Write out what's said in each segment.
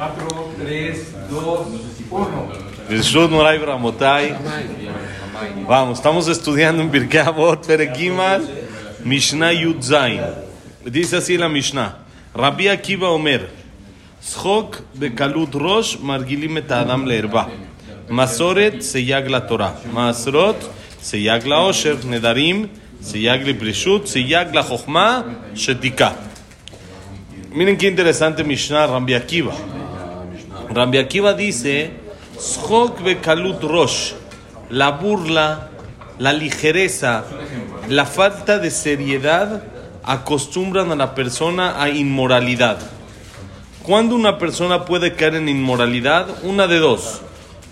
4, 3, 2, 1. Birshut Moray Bramotai. Vamos, estamos estudiando en Birkei Avot, Mishnah Yud Zain. Dice así la Mishnah. Rabbi Akiva Omer, Schok bekalut rosh margilim et adam leerba. Masoret seyag la Torah. Masrot seyag la osher. Nedarim seyag li prishut. Seyag la chokhmah shetika. Miren qué interesante Mishnah Rabbi Akiva. Rabbi Akiva dice, bekalut rosh, la burla, la ligereza, la falta de seriedad acostumbran a la persona a inmoralidad. Cuando una persona puede caer en inmoralidad, una de dos,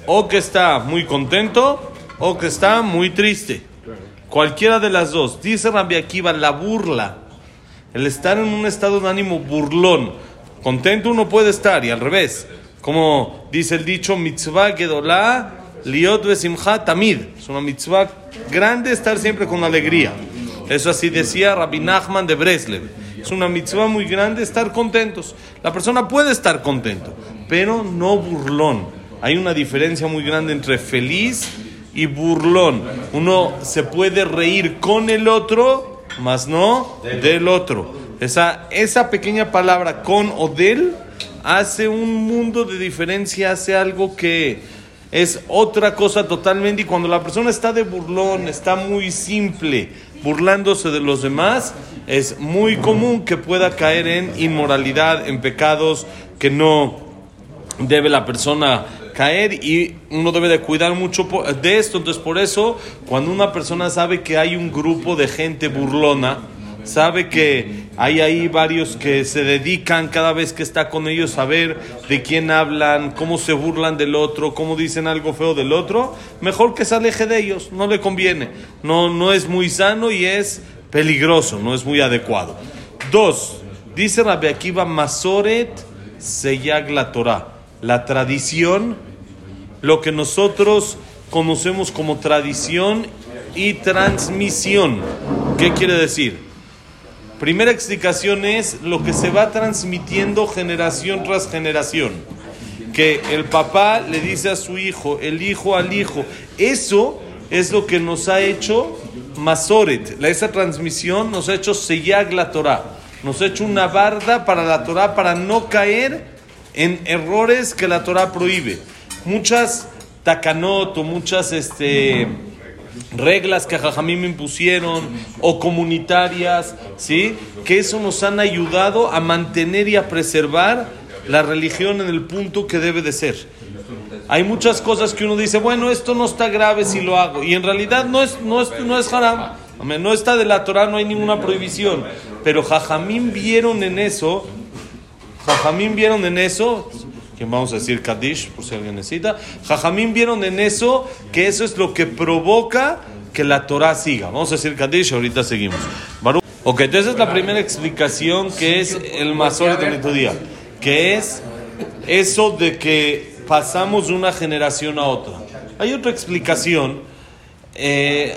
o que está muy contento o que está muy triste. Cualquiera de las dos. Dice Rabbi Akiva, la burla, el estar en un estado de ánimo burlón, contento uno puede estar y al revés. Como dice el dicho, mitzvah gedolá liot besimcha tamid. Es una mitzvah grande estar siempre con alegría. Eso así decía Rabbi Nachman de Breslev. Es una mitzvah muy grande estar contentos. La persona puede estar contento, pero no burlón. Hay una diferencia muy grande entre feliz y burlón. Uno se puede reír con el otro, mas no del otro. Esa, esa pequeña palabra con o del hace un mundo de diferencia, hace algo que es otra cosa totalmente. Y cuando la persona está de burlón, está muy simple, burlándose de los demás, es muy común que pueda caer en inmoralidad, en pecados que no debe la persona caer y uno debe de cuidar mucho de esto. Entonces, por eso, cuando una persona sabe que hay un grupo de gente burlona, sabe que hay ahí varios que se dedican cada vez que está con ellos a ver de quién hablan, cómo se burlan del otro, cómo dicen algo feo del otro, mejor que se aleje de ellos, no le conviene, no, no es muy sano y es peligroso, no es muy adecuado. Dos, dice Rabbi Akiva, Masoret Seyag la Torah, la tradición, lo que nosotros conocemos como tradición y transmisión. ¿Qué quiere decir? Primera explicación es lo que se va transmitiendo generación tras generación. Que el papá le dice a su hijo, el hijo al hijo. Eso es lo que nos ha hecho Masoret. Esa transmisión nos ha hecho Seyag la Torah. Nos ha hecho una barda para la Torah para no caer en errores que la Torah prohíbe. Muchas takanot o muchas este reglas que Jajamim impusieron o comunitarias, ¿sí? Que eso nos han ayudado a mantener y a preservar la religión en el punto que debe de ser. Hay muchas cosas que uno dice, bueno, esto no está grave si lo hago, y en realidad no es, no es, no es haram, no está de la Torah, no hay ninguna prohibición, pero Jajamim vieron en eso, Jajamim vieron en eso, que vamos a decir Kadish, por si alguien necesita. Jajamín vieron en eso que eso es lo que provoca que la Torah siga. Vamos a decir Kadish, ahorita seguimos. Baruch. Ok, entonces es la primera explicación que es el Masoret de tu día, que es eso de que pasamos de una generación a otra. Hay otra explicación. Eh,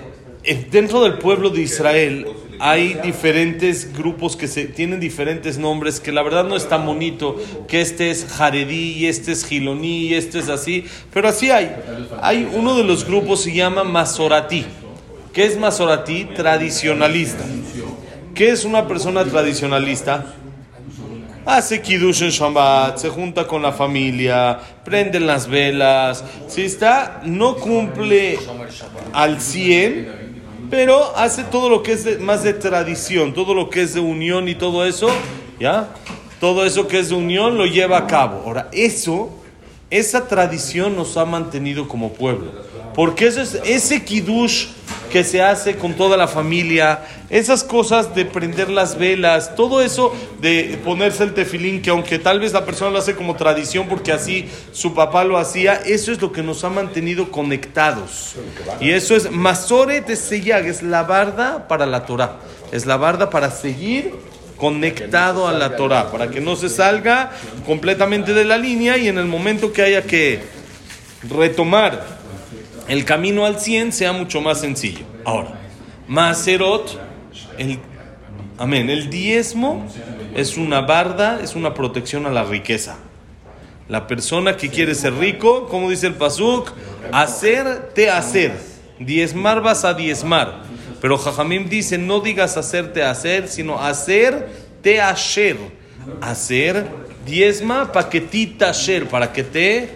dentro del pueblo de Israel hay diferentes grupos que se, tienen diferentes nombres, que la verdad no es tan bonito, que este es Jaredí, y este es Giloní, y este es así, pero así hay. Hay uno de los grupos se llama Masoratí. ¿Qué es Masoratí? Tradicionalista. ¿Qué es una persona tradicionalista? Hace kiddush en Shabbat, se junta con la familia, prenden las velas, si está, no cumple al 100, pero hace todo lo que es más de tradición, todo lo que es de unión y todo eso, ¿ya? Todo eso que es de unión lo lleva a cabo. Ahora, eso, esa tradición nos ha mantenido como pueblo. Porque eso es, ese kiddush que se hace con toda la familia, esas cosas de prender las velas, todo eso de ponerse el tefilín, que aunque tal vez la persona lo hace como tradición porque así su papá lo hacía, eso es lo que nos ha mantenido conectados. Y eso es Masore de es la barda para la Torah, es la barda para seguir conectado a la Torah, para que no se salga completamente de la línea y en el momento que haya que retomar el camino al 100 sea mucho más sencillo. Ahora, Maserot, el, amén, el diezmo es una barda, es una protección a la riqueza. La persona que quiere ser rico, como dice el Pasuk, hacer te hacer. Diezmar vas a diezmar. Pero Jajamim dice, no digas hacerte hacer, sino hacer te hacer. Hacer diezma para que para que te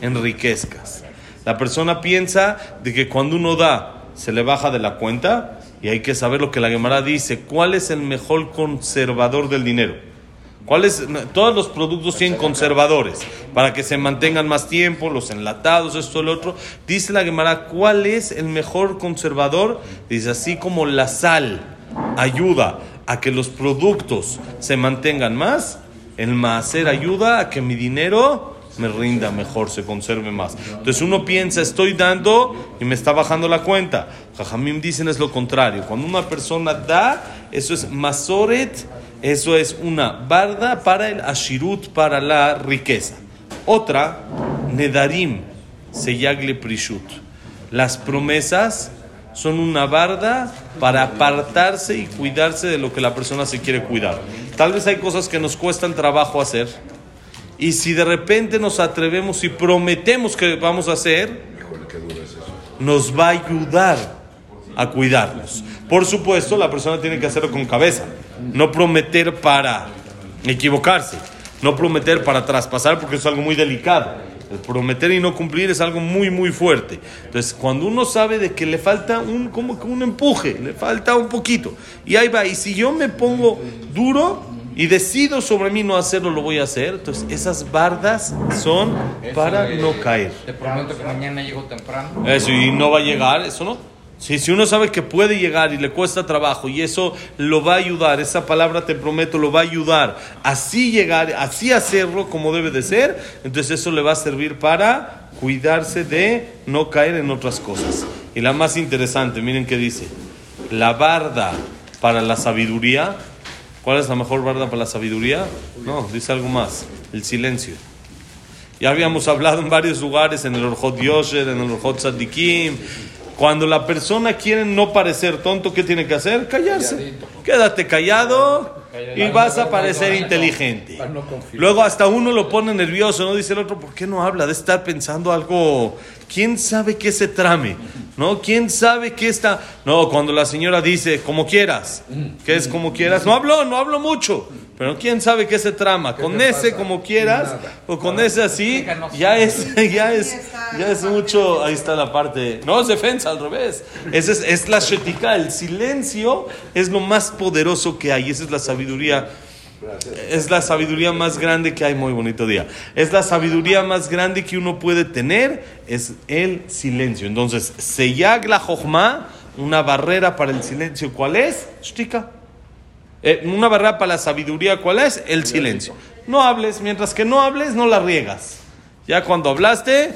enriquezcas. La persona piensa de que cuando uno da, se le baja de la cuenta y hay que saber lo que la Gemara dice. ¿Cuál es el mejor conservador del dinero? ¿Cuáles? Todos los productos tienen conservadores para que se mantengan más tiempo, los enlatados, esto, el otro. Dice la Gemara, ¿cuál es el mejor conservador? Dice, así como la sal ayuda a que los productos se mantengan más, el maaser ayuda a que mi dinero me rinda mejor, se conserve más. Entonces uno piensa, estoy dando y me está bajando la cuenta. Jajamim dicen es lo contrario. Cuando una persona da, eso es masoret eso es una barda para el ashirut, para la riqueza. Otra, nedarim, seyagle prishut. Las promesas son una barda para apartarse y cuidarse de lo que la persona se quiere cuidar. Tal vez hay cosas que nos cuestan trabajo hacer. Y si de repente nos atrevemos y prometemos que vamos a hacer, nos va a ayudar a cuidarnos. Por supuesto, la persona tiene que hacerlo con cabeza. No prometer para equivocarse. No prometer para traspasar porque es algo muy delicado. El prometer y no cumplir es algo muy, muy fuerte. Entonces, cuando uno sabe de que le falta un, como que un empuje, le falta un poquito, y ahí va, y si yo me pongo duro y decido sobre mí no hacerlo, lo voy a hacer, entonces esas bardas son para no caer. Te prometo que mañana llego temprano. Eso, y no va a llegar, eso no. Sí, si uno sabe que puede llegar y le cuesta trabajo y eso lo va a ayudar, esa palabra te prometo lo va a ayudar, así llegar, así hacerlo como debe de ser, entonces eso le va a servir para cuidarse de no caer en otras cosas. Y la más interesante, miren qué dice, la barda para la sabiduría, ¿cuál es la mejor barda para la sabiduría? No, dice algo más, el silencio. Ya habíamos hablado en varios lugares, en el Orjot Yosher, en el Orjot Tzadikim, cuando la persona quiere no parecer tonto, ¿qué tiene que hacer? Callarse. Quédate callado y vas a parecer inteligente. Luego hasta uno lo pone nervioso, ¿no? Dice el otro, ¿por qué no habla? De estar pensando algo, ¿quién sabe qué se trame? ¿No? ¿Quién sabe qué está? No, cuando la señora dice, como quieras, ¿qué es como quieras? No hablo, no hablo mucho. Pero quién sabe qué se trama. Con ese como quieras o con ese así, ya es, ya es, ya es mucho. Ahí está la parte. No es defensa, al revés. Es, es, es la shetika. El silencio es lo más poderoso que hay. Esa es la sabiduría. Es la sabiduría más grande que hay. Muy bonito día. Es la sabiduría más grande que uno puede tener. Es el silencio. Entonces, seyag la jochma, una barrera para el silencio. ¿Cuál es? Shtika. Eh, una barrera para la sabiduría, ¿cuál es? El silencio. No hables, mientras que no hables, no la riegas. Ya cuando hablaste,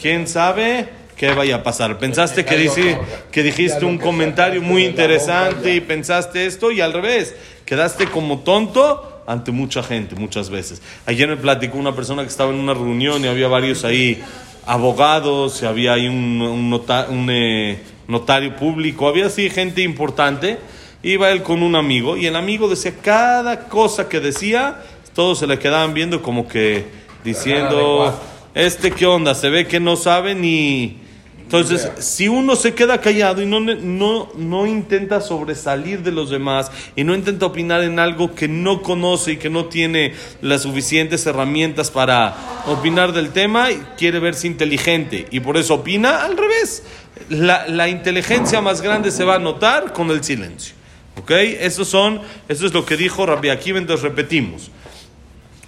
quién sabe qué vaya a pasar. Pensaste que, dice, que dijiste un comentario muy interesante y pensaste esto y al revés, quedaste como tonto ante mucha gente muchas veces. Ayer me platicó una persona que estaba en una reunión y había varios ahí abogados, y había ahí un, un, eh, notario público, había así gente importante. Iba él con un amigo y el amigo decía cada cosa que decía, todos se le quedaban viendo como que diciendo, este qué onda, se ve que no sabe ni... Entonces, si uno se queda callado y no, no, no intenta sobresalir de los demás y no intenta opinar en algo que no conoce y que no tiene las suficientes herramientas para opinar del tema, quiere verse inteligente y por eso opina al revés. La, la inteligencia más grande se va a notar con el silencio. ¿Ok? Eso, son, eso es lo que dijo Rabbi Akiva, entonces repetimos.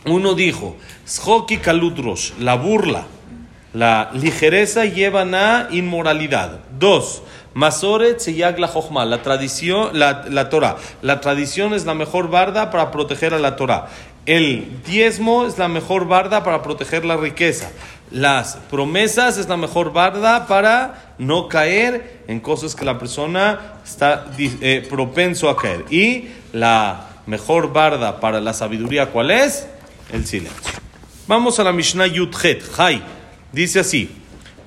Uno dijo, Schoki kalutros, la burla, la ligereza llevan a inmoralidad. Dos, Masoret seyag la jochma, la tradición, la, la Torah. La tradición es la mejor barda para proteger a la Torah. El diezmo es la mejor barda para proteger la riqueza. Las promesas es la mejor barda para no caer en cosas que la persona está eh, propenso a caer. Y la mejor barda para la sabiduría, ¿cuál es? El silencio. Vamos a la Mishnah Yudhet, Hay. Dice así: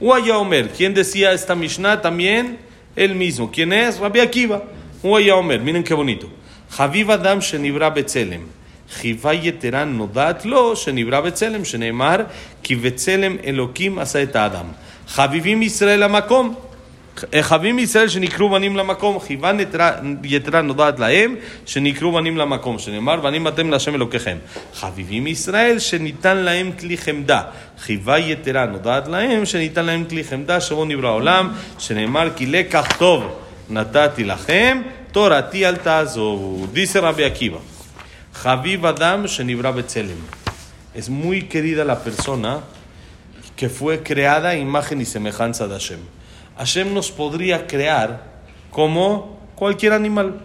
Uaya Omer, ¿quién decía esta Mishnah también? Él mismo. ¿Quién es? Rabbi Akiva. Uaya Omer, miren qué bonito. Javiv Adam Shenibra Betzelem. חיבה יתרה נודעת לו שנברא בצלם, שנאמר כי בצלם אלוקים עשה את האדם. חביבים ישראל למקום. חביבים ישראל שנקראו בנים למקום, חיבה נתרה- יתרה נודעת להם, שנקראו בנים למקום, שנאמר, בנים אתם להשם אלוקיכם. חביבים ישראל שניתן להם כלי חמדה, חיבה יתרה נודעת להם, שניתן להם כלי חמדה, שבו נברא העולם, שנאמר, כי לקח טוב נתתי לכם, תורתי אל תעזובו. Dice Rabbi Akiva, Javiv Adam Shenibra Betzelem. Es muy querida la persona que fue creada a imagen y semejanza de Hashem. Hashem nos podría crear como cualquier animal,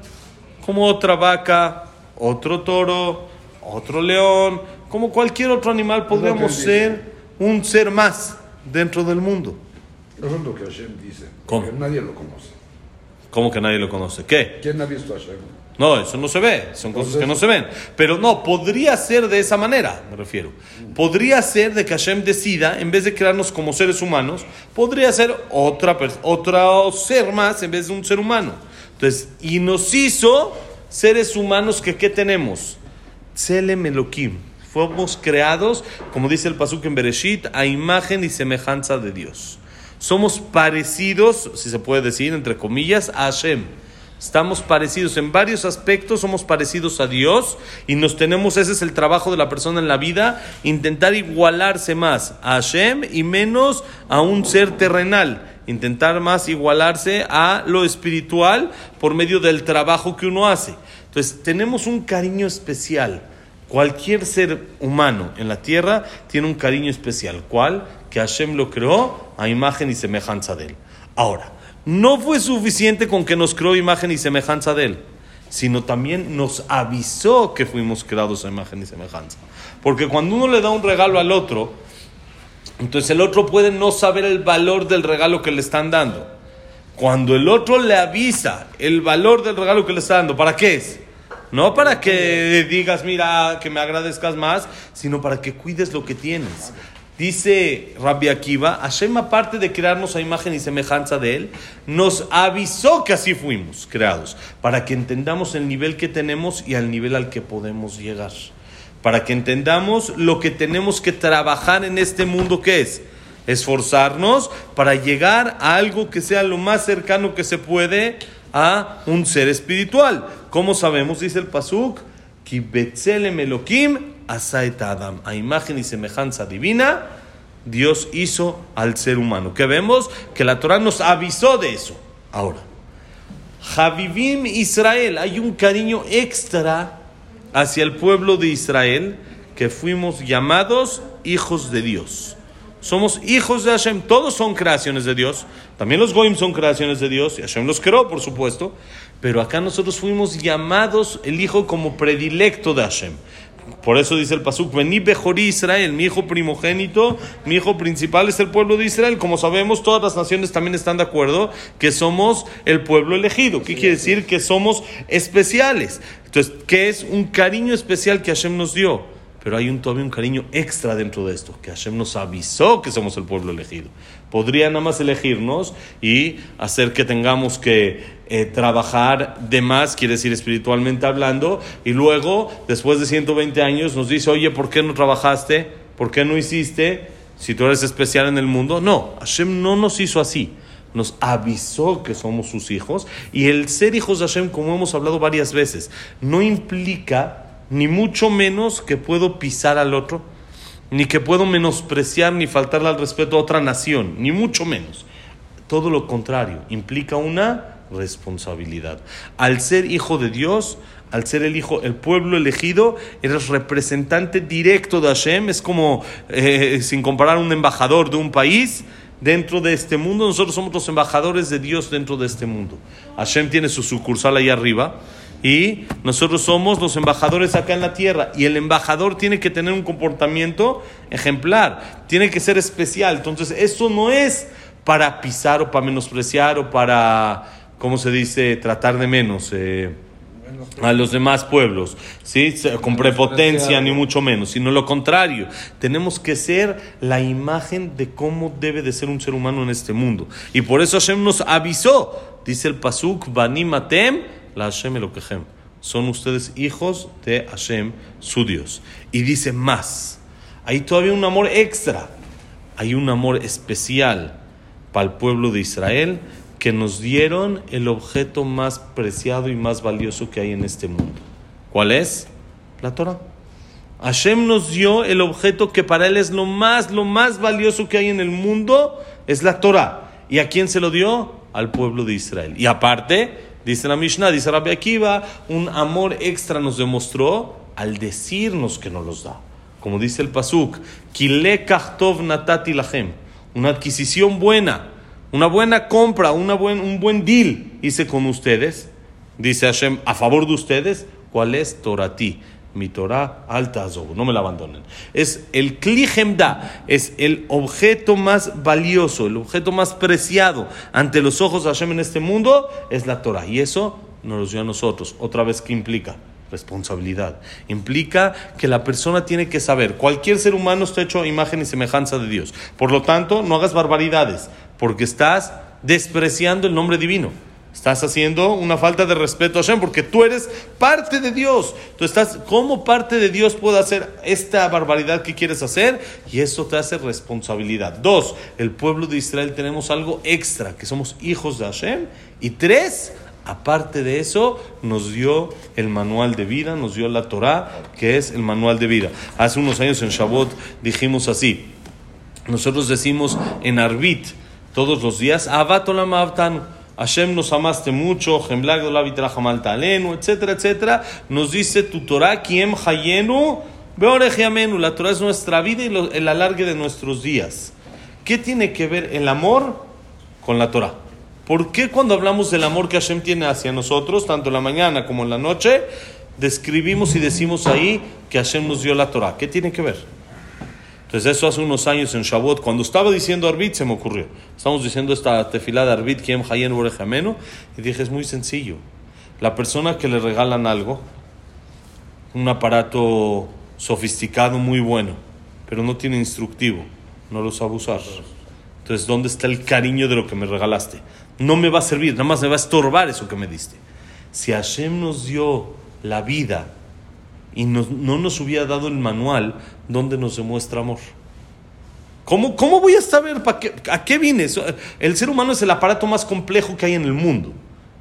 como otra vaca, otro toro, otro león, como cualquier otro animal podríamos ser un ser más dentro del mundo. Eso es lo que Hashem dice. ¿Cómo? Que nadie lo conoce. ¿Cómo que nadie lo conoce? ¿Qué? ¿Quién ha visto a Hashem? No, eso no se ve, son cosas que no se ven. Pero no, podría ser de esa manera, me refiero. Podría ser de que Hashem decida, en vez de crearnos como seres humanos, podría ser otra, otro ser más en vez de un ser humano. Entonces, y nos hizo seres humanos que, ¿qué tenemos? Tselem Elohim. Fuimos creados, como dice el Pasuk en Bereshit, a imagen y semejanza de Dios. Somos parecidos, si se puede decir, entre comillas, a Hashem. Estamos parecidos en varios aspectos, somos parecidos a Dios y nos tenemos, ese es el trabajo de la persona en la vida, intentar igualarse más a Hashem y menos a un ser terrenal, intentar más igualarse a lo espiritual por medio del trabajo que uno hace. Entonces, tenemos un cariño especial. Cualquier ser humano en la tierra tiene un cariño especial. ¿Cuál? Que Hashem lo creó a imagen y semejanza de él. Ahora, no fue suficiente con que nos creó imagen y semejanza de él, sino también nos avisó que fuimos creados a imagen y semejanza. Porque cuando uno le da un regalo al otro, entonces el otro puede no saber el valor del regalo que le están dando. Cuando el otro le avisa el valor del regalo que le está dando, ¿para qué es? No para que digas, mira, que me agradezcas más, sino para que cuides lo que tienes. Dice Rabbi Akiva, Hashem aparte de crearnos a imagen y semejanza de Él, nos avisó que así fuimos creados, para que entendamos el nivel que tenemos y al nivel al que podemos llegar. Para que entendamos lo que tenemos que trabajar en este mundo que es esforzarnos para llegar a algo que sea lo más cercano que se puede a un ser espiritual. ¿Cómo sabemos? Dice el Pasuk, "Ki betzelem Elohim Adam. A imagen y semejanza divina, Dios hizo al ser humano. Que vemos que la Torah nos avisó de eso. Ahora, Javivim Israel, hay un cariño extra hacia el pueblo de Israel que fuimos llamados hijos de Dios. Somos hijos de Hashem, todos son creaciones de Dios. También los Goim son creaciones de Dios y Hashem los creó, por supuesto. Pero acá nosotros fuimos llamados el hijo como predilecto de Hashem. Por eso dice el Pasuk, vení Bejorí Israel, mi hijo primogénito, mi hijo principal es el pueblo de Israel. Como sabemos, todas las naciones también están de acuerdo que somos el pueblo elegido. ¿Qué quiere decir? Que somos especiales. Entonces, ¿qué es un cariño especial que Hashem nos dio? Pero hay un, todavía un cariño extra dentro de esto, que Hashem nos avisó que somos el pueblo elegido. Podría nada más elegirnos y hacer que tengamos que eh, trabajar de más, quiere decir espiritualmente hablando, y luego, después de 120 años, nos dice, oye, ¿por qué no trabajaste? ¿Por qué no hiciste? Si tú eres especial en el mundo. No, Hashem no nos hizo así nos avisó que somos sus hijos y el ser hijos de Hashem, como hemos hablado varias veces, no implica ni mucho menos que puedo pisar al otro, ni que puedo menospreciar ni faltarle al respeto a otra nación, ni mucho menos. Todo lo contrario, implica una responsabilidad. Al ser hijo de Dios, al ser el hijo, el pueblo elegido, eres representante directo de Hashem, es como, eh, sin comparar, un embajador de un país dentro de este mundo, nosotros somos los embajadores de Dios dentro de este mundo. Hashem tiene su sucursal ahí arriba y nosotros somos los embajadores acá en la tierra y el embajador tiene que tener un comportamiento ejemplar, tiene que ser especial. Entonces, eso no es para pisar o para menospreciar o para, ¿cómo se dice?, tratar de menos. Eh, a los demás pueblos, ¿sí? con prepotencia ni mucho menos, sino lo contrario. Tenemos que ser la imagen de cómo debe de ser un ser humano en este mundo. Y por eso Hashem nos avisó, dice el Pasuk, Banimatem, la Hashem Elokehem. son ustedes hijos de Hashem, su Dios. Y dice más, hay todavía un amor extra, hay un amor especial para el pueblo de Israel que nos dieron el objeto más preciado y más valioso que hay en este mundo. ¿Cuál es? La Torah. Hashem nos dio el objeto que para él es lo más, lo más valioso que hay en el mundo, es la Torah. ¿Y a quién se lo dio? Al pueblo de Israel. Y aparte, dice la Mishnah, dice Rabbi Akiva, un amor extra nos demostró al decirnos que nos los da. Como dice el Pasuk, Kile kachtov natati lachem, una adquisición buena, una buena compra, una buen, un buen deal hice con ustedes. Dice Hashem, a favor de ustedes, ¿cuál es Torati? Mi Torah alta no me la abandonen. Es el da, es el objeto más valioso, el objeto más preciado ante los ojos de Hashem en este mundo, es la Torah. Y eso nos lo dio a nosotros. Otra vez, ¿qué implica? Responsabilidad. Implica que la persona tiene que saber, cualquier ser humano está hecho a imagen y semejanza de Dios. Por lo tanto, no hagas barbaridades, porque estás despreciando el nombre divino. Estás haciendo una falta de respeto a Hashem porque tú eres parte de Dios. Tú estás, ¿cómo parte de Dios puede hacer esta barbaridad que quieres hacer? Y eso te hace responsabilidad. Dos, el pueblo de Israel tenemos algo extra, que somos hijos de Hashem. Y tres, aparte de eso, nos dio el manual de vida, nos dio la Torah, que es el manual de vida. Hace unos años en Shabbat dijimos así. Nosotros decimos en Arbit todos los días, Abatolam Hashem nos amaste mucho, etcétera, etcétera. Nos dice tu Torah, Kiem Hayenu, La Torah es nuestra vida y el alargue de nuestros días. ¿Qué tiene que ver el amor con la Torah? ¿Por qué cuando hablamos del amor que Hashem tiene hacia nosotros, tanto en la mañana como en la noche, describimos y decimos ahí que Hashem nos dio la Torah? ¿Qué tiene que ver? Entonces eso hace unos años en Shavuot, cuando estaba diciendo Arbit, se me ocurrió. Estamos diciendo esta tefilá de Arbit, Kiem Hayen y dije, es muy sencillo. La persona que le regalan algo, un aparato sofisticado muy bueno, pero no tiene instructivo, no lo sabe usar. Entonces, ¿dónde está el cariño de lo que me regalaste? No me va a servir, nada más me va a estorbar eso que me diste. Si Hashem nos dio la vida y no, nos hubiera dado el manual donde nos demuestra amor. ¿Cómo, cómo voy a saber para qué, a qué vine? El ser humano es el aparato más complejo que hay en el mundo.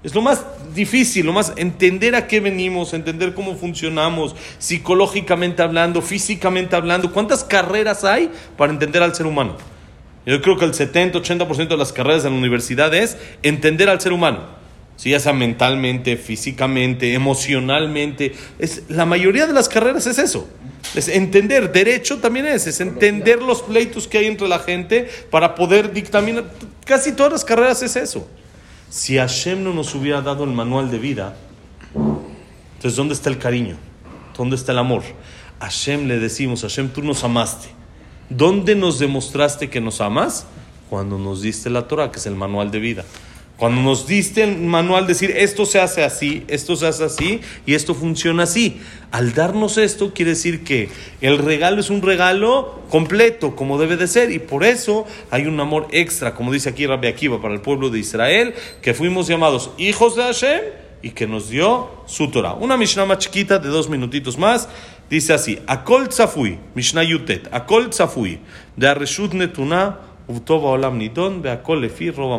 Es lo más difícil, lo más entender a qué venimos, entender cómo funcionamos, psicológicamente hablando, físicamente hablando. ¿Cuántas carreras hay para entender al ser humano? Yo creo que el 70-80% de las carreras en la universidad es entender al ser humano ya sea mentalmente, físicamente, emocionalmente. Es, la mayoría de las carreras es eso. Es entender, derecho también es, es entender los pleitos que hay entre la gente para poder dictaminar. Casi todas las carreras es eso. Si Hashem no nos hubiera dado el manual de vida, entonces ¿dónde está el cariño? ¿Dónde está el amor? Hashem le decimos, Hashem, tú nos amaste. ¿Dónde nos demostraste que nos amas? Cuando nos diste la Torah, que es el manual de vida. Cuando nos diste el manual, decir esto se hace así, esto se hace así y esto funciona así. Al darnos esto, quiere decir que el regalo es un regalo completo, como debe de ser, y por eso hay un amor extra, como dice aquí Rabbi Akiva, para el pueblo de Israel, que fuimos llamados hijos de Hashem y que nos dio su Torah. Una Mishnah más chiquita de dos minutitos más, dice así: Akol tzafui, Mishnah Yutet, Akol tzafui, de Areshut Netuna, Uvtova Olam Nidon, de Akol Lefi Roba.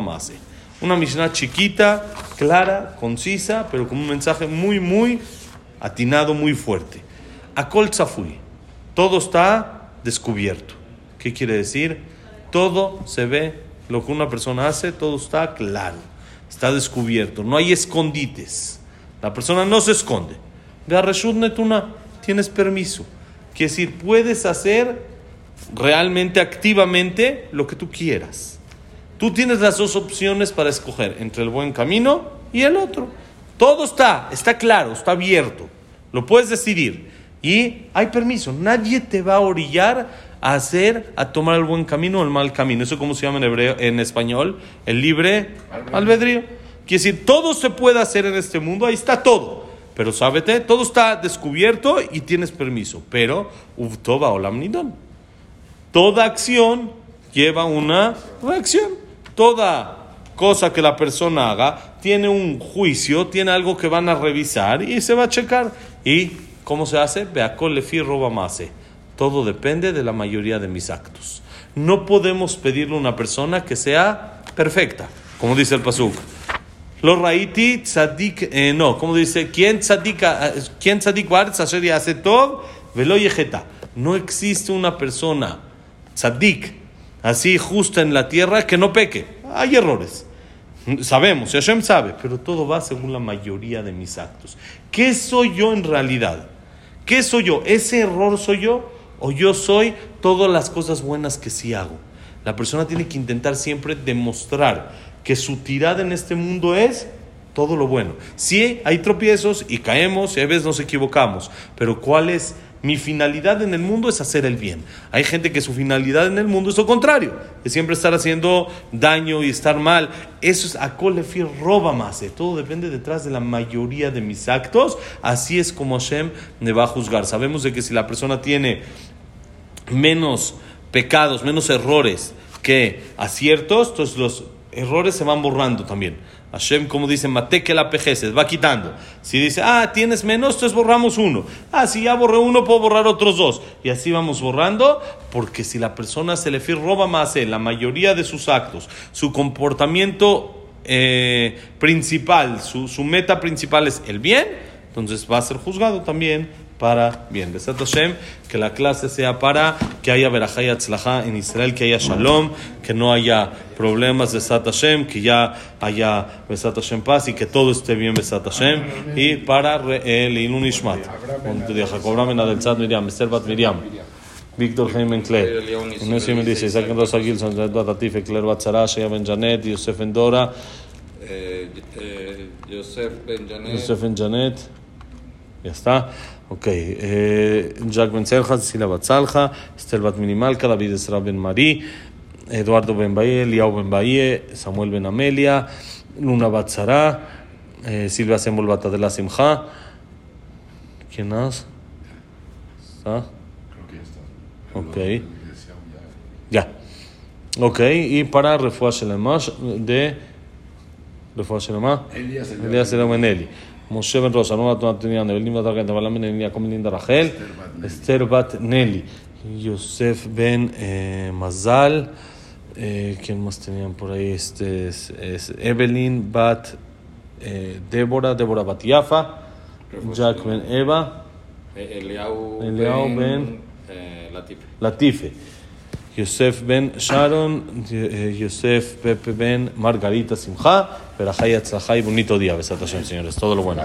Una Mishnah chiquita, clara, concisa, pero con un mensaje muy, muy atinado, muy fuerte. Akol Tzafui. Todo está descubierto. ¿Qué quiere decir? Todo se ve, lo que una persona hace, todo está claro. Está descubierto. No hay escondites. La persona no se esconde. Garreshut Netuna, tienes permiso. Quiere decir, puedes hacer realmente, activamente, lo que tú quieras. Tú tienes las dos opciones para escoger entre el buen camino y el otro. Todo está, está claro, está abierto. Lo puedes decidir. Y hay permiso. Nadie te va a orillar a hacer, a tomar el buen camino o el mal camino. Eso como se llama en hebreo, en español, el libre albedrío. Quiere decir, todo se puede hacer en este mundo, ahí está todo. Pero sábete, todo está descubierto y tienes permiso. Pero, uvtoba olamnidon. Toda acción lleva una reacción toda cosa que la persona haga, tiene un juicio, tiene algo que van a revisar y se va a checar. ¿Y cómo se hace? Beacol lefi roba mase. Todo depende de la mayoría de mis actos. No podemos pedirle a una persona que sea perfecta, como dice el Pasuk. Lo raiti tzadik, eh, no, como dice, ¿quién tzadik, eh, quién tzadik yace tov velo? No existe una persona tzadik, así justa en la tierra, que no peque. Hay errores. Sabemos, Hashem sabe, pero todo va según la mayoría de mis actos. ¿Qué soy yo en realidad? ¿Qué soy yo? ¿Ese error soy yo? ¿O yo soy todas las cosas buenas que sí hago? La persona tiene que intentar siempre demostrar que su tirada en este mundo es todo lo bueno. Sí, hay tropiezos y caemos y a veces nos equivocamos, pero ¿cuál es mi finalidad en el mundo? Es hacer el bien. Hay gente que su finalidad en el mundo es lo contrario, es siempre estar haciendo daño y estar mal. Eso es a colefir roba más. eh. Todo depende detrás de la mayoría de mis actos. Así es como Hashem me va a juzgar. Sabemos de que si la persona tiene menos pecados, menos errores que aciertos, entonces los errores se van borrando también. Hashem, como dice, mate que la pejeces, va quitando. Si dice, ah, tienes menos, entonces borramos uno. Ah, si ya borré uno, puedo borrar otros dos. Y así vamos borrando, porque si la persona se le roba más en la mayoría de sus actos, su comportamiento eh, principal, su, su meta principal es el bien, entonces va a ser juzgado también para bien. Besat Hashem, que la clase sea para que haya verajá y atzlajá en Israel, que haya shalom, que no haya problemas de Besat Hashem, que ya haya Besat Hashem paz y que todo esté bien Besat Hashem. Y para el Ilun Ishmat, Jacob Ramen del Tzad Miriam, Esther Bat Miriam. Víctor Jaime Clay, Ignacio Melissa, Isaac Rosa Gilson, Zed Bat Atife, Claire Batzara, Shea Ben Janet, Yosef Endora, Eh, eh, Yosef Benjanet. Yosef Ben Janet. Ya está. Ok. Eh, Jack Ben Selja, Cecilia Batzalja, Esther Bat Minimalca, David Esra Ben Marí, Eduardo Ben Bahía, Liao Ben Samuel Ben Amelia, Luna Batzara, eh, Silvia Semol Batadela Simja. ¿Quién más? ¿Está? Ok. Ya. Ok. Y para Refuah Shelema de Refuah Shelema. Elías el Moshe Ben Rosa, Nueva Tonatiniana, Evelyn Batargente, Balamen Elia, Comelinda Rachel, Esther Bat Nelly, Yosef Ben eh, Mazal, eh, ¿quién más tenían por ahí? Este es, es Evelyn Bat eh, Débora, Débora Bat Yafa, Jack Ben Eva, Eh, Eliau, Eliau Ben- eh, Latife. Latife, Yosef Ben Sharon, eh, Yosef Pepe Ben Margarita Simcha, Atzlajay, bonito día, Besat señores, todo lo bueno.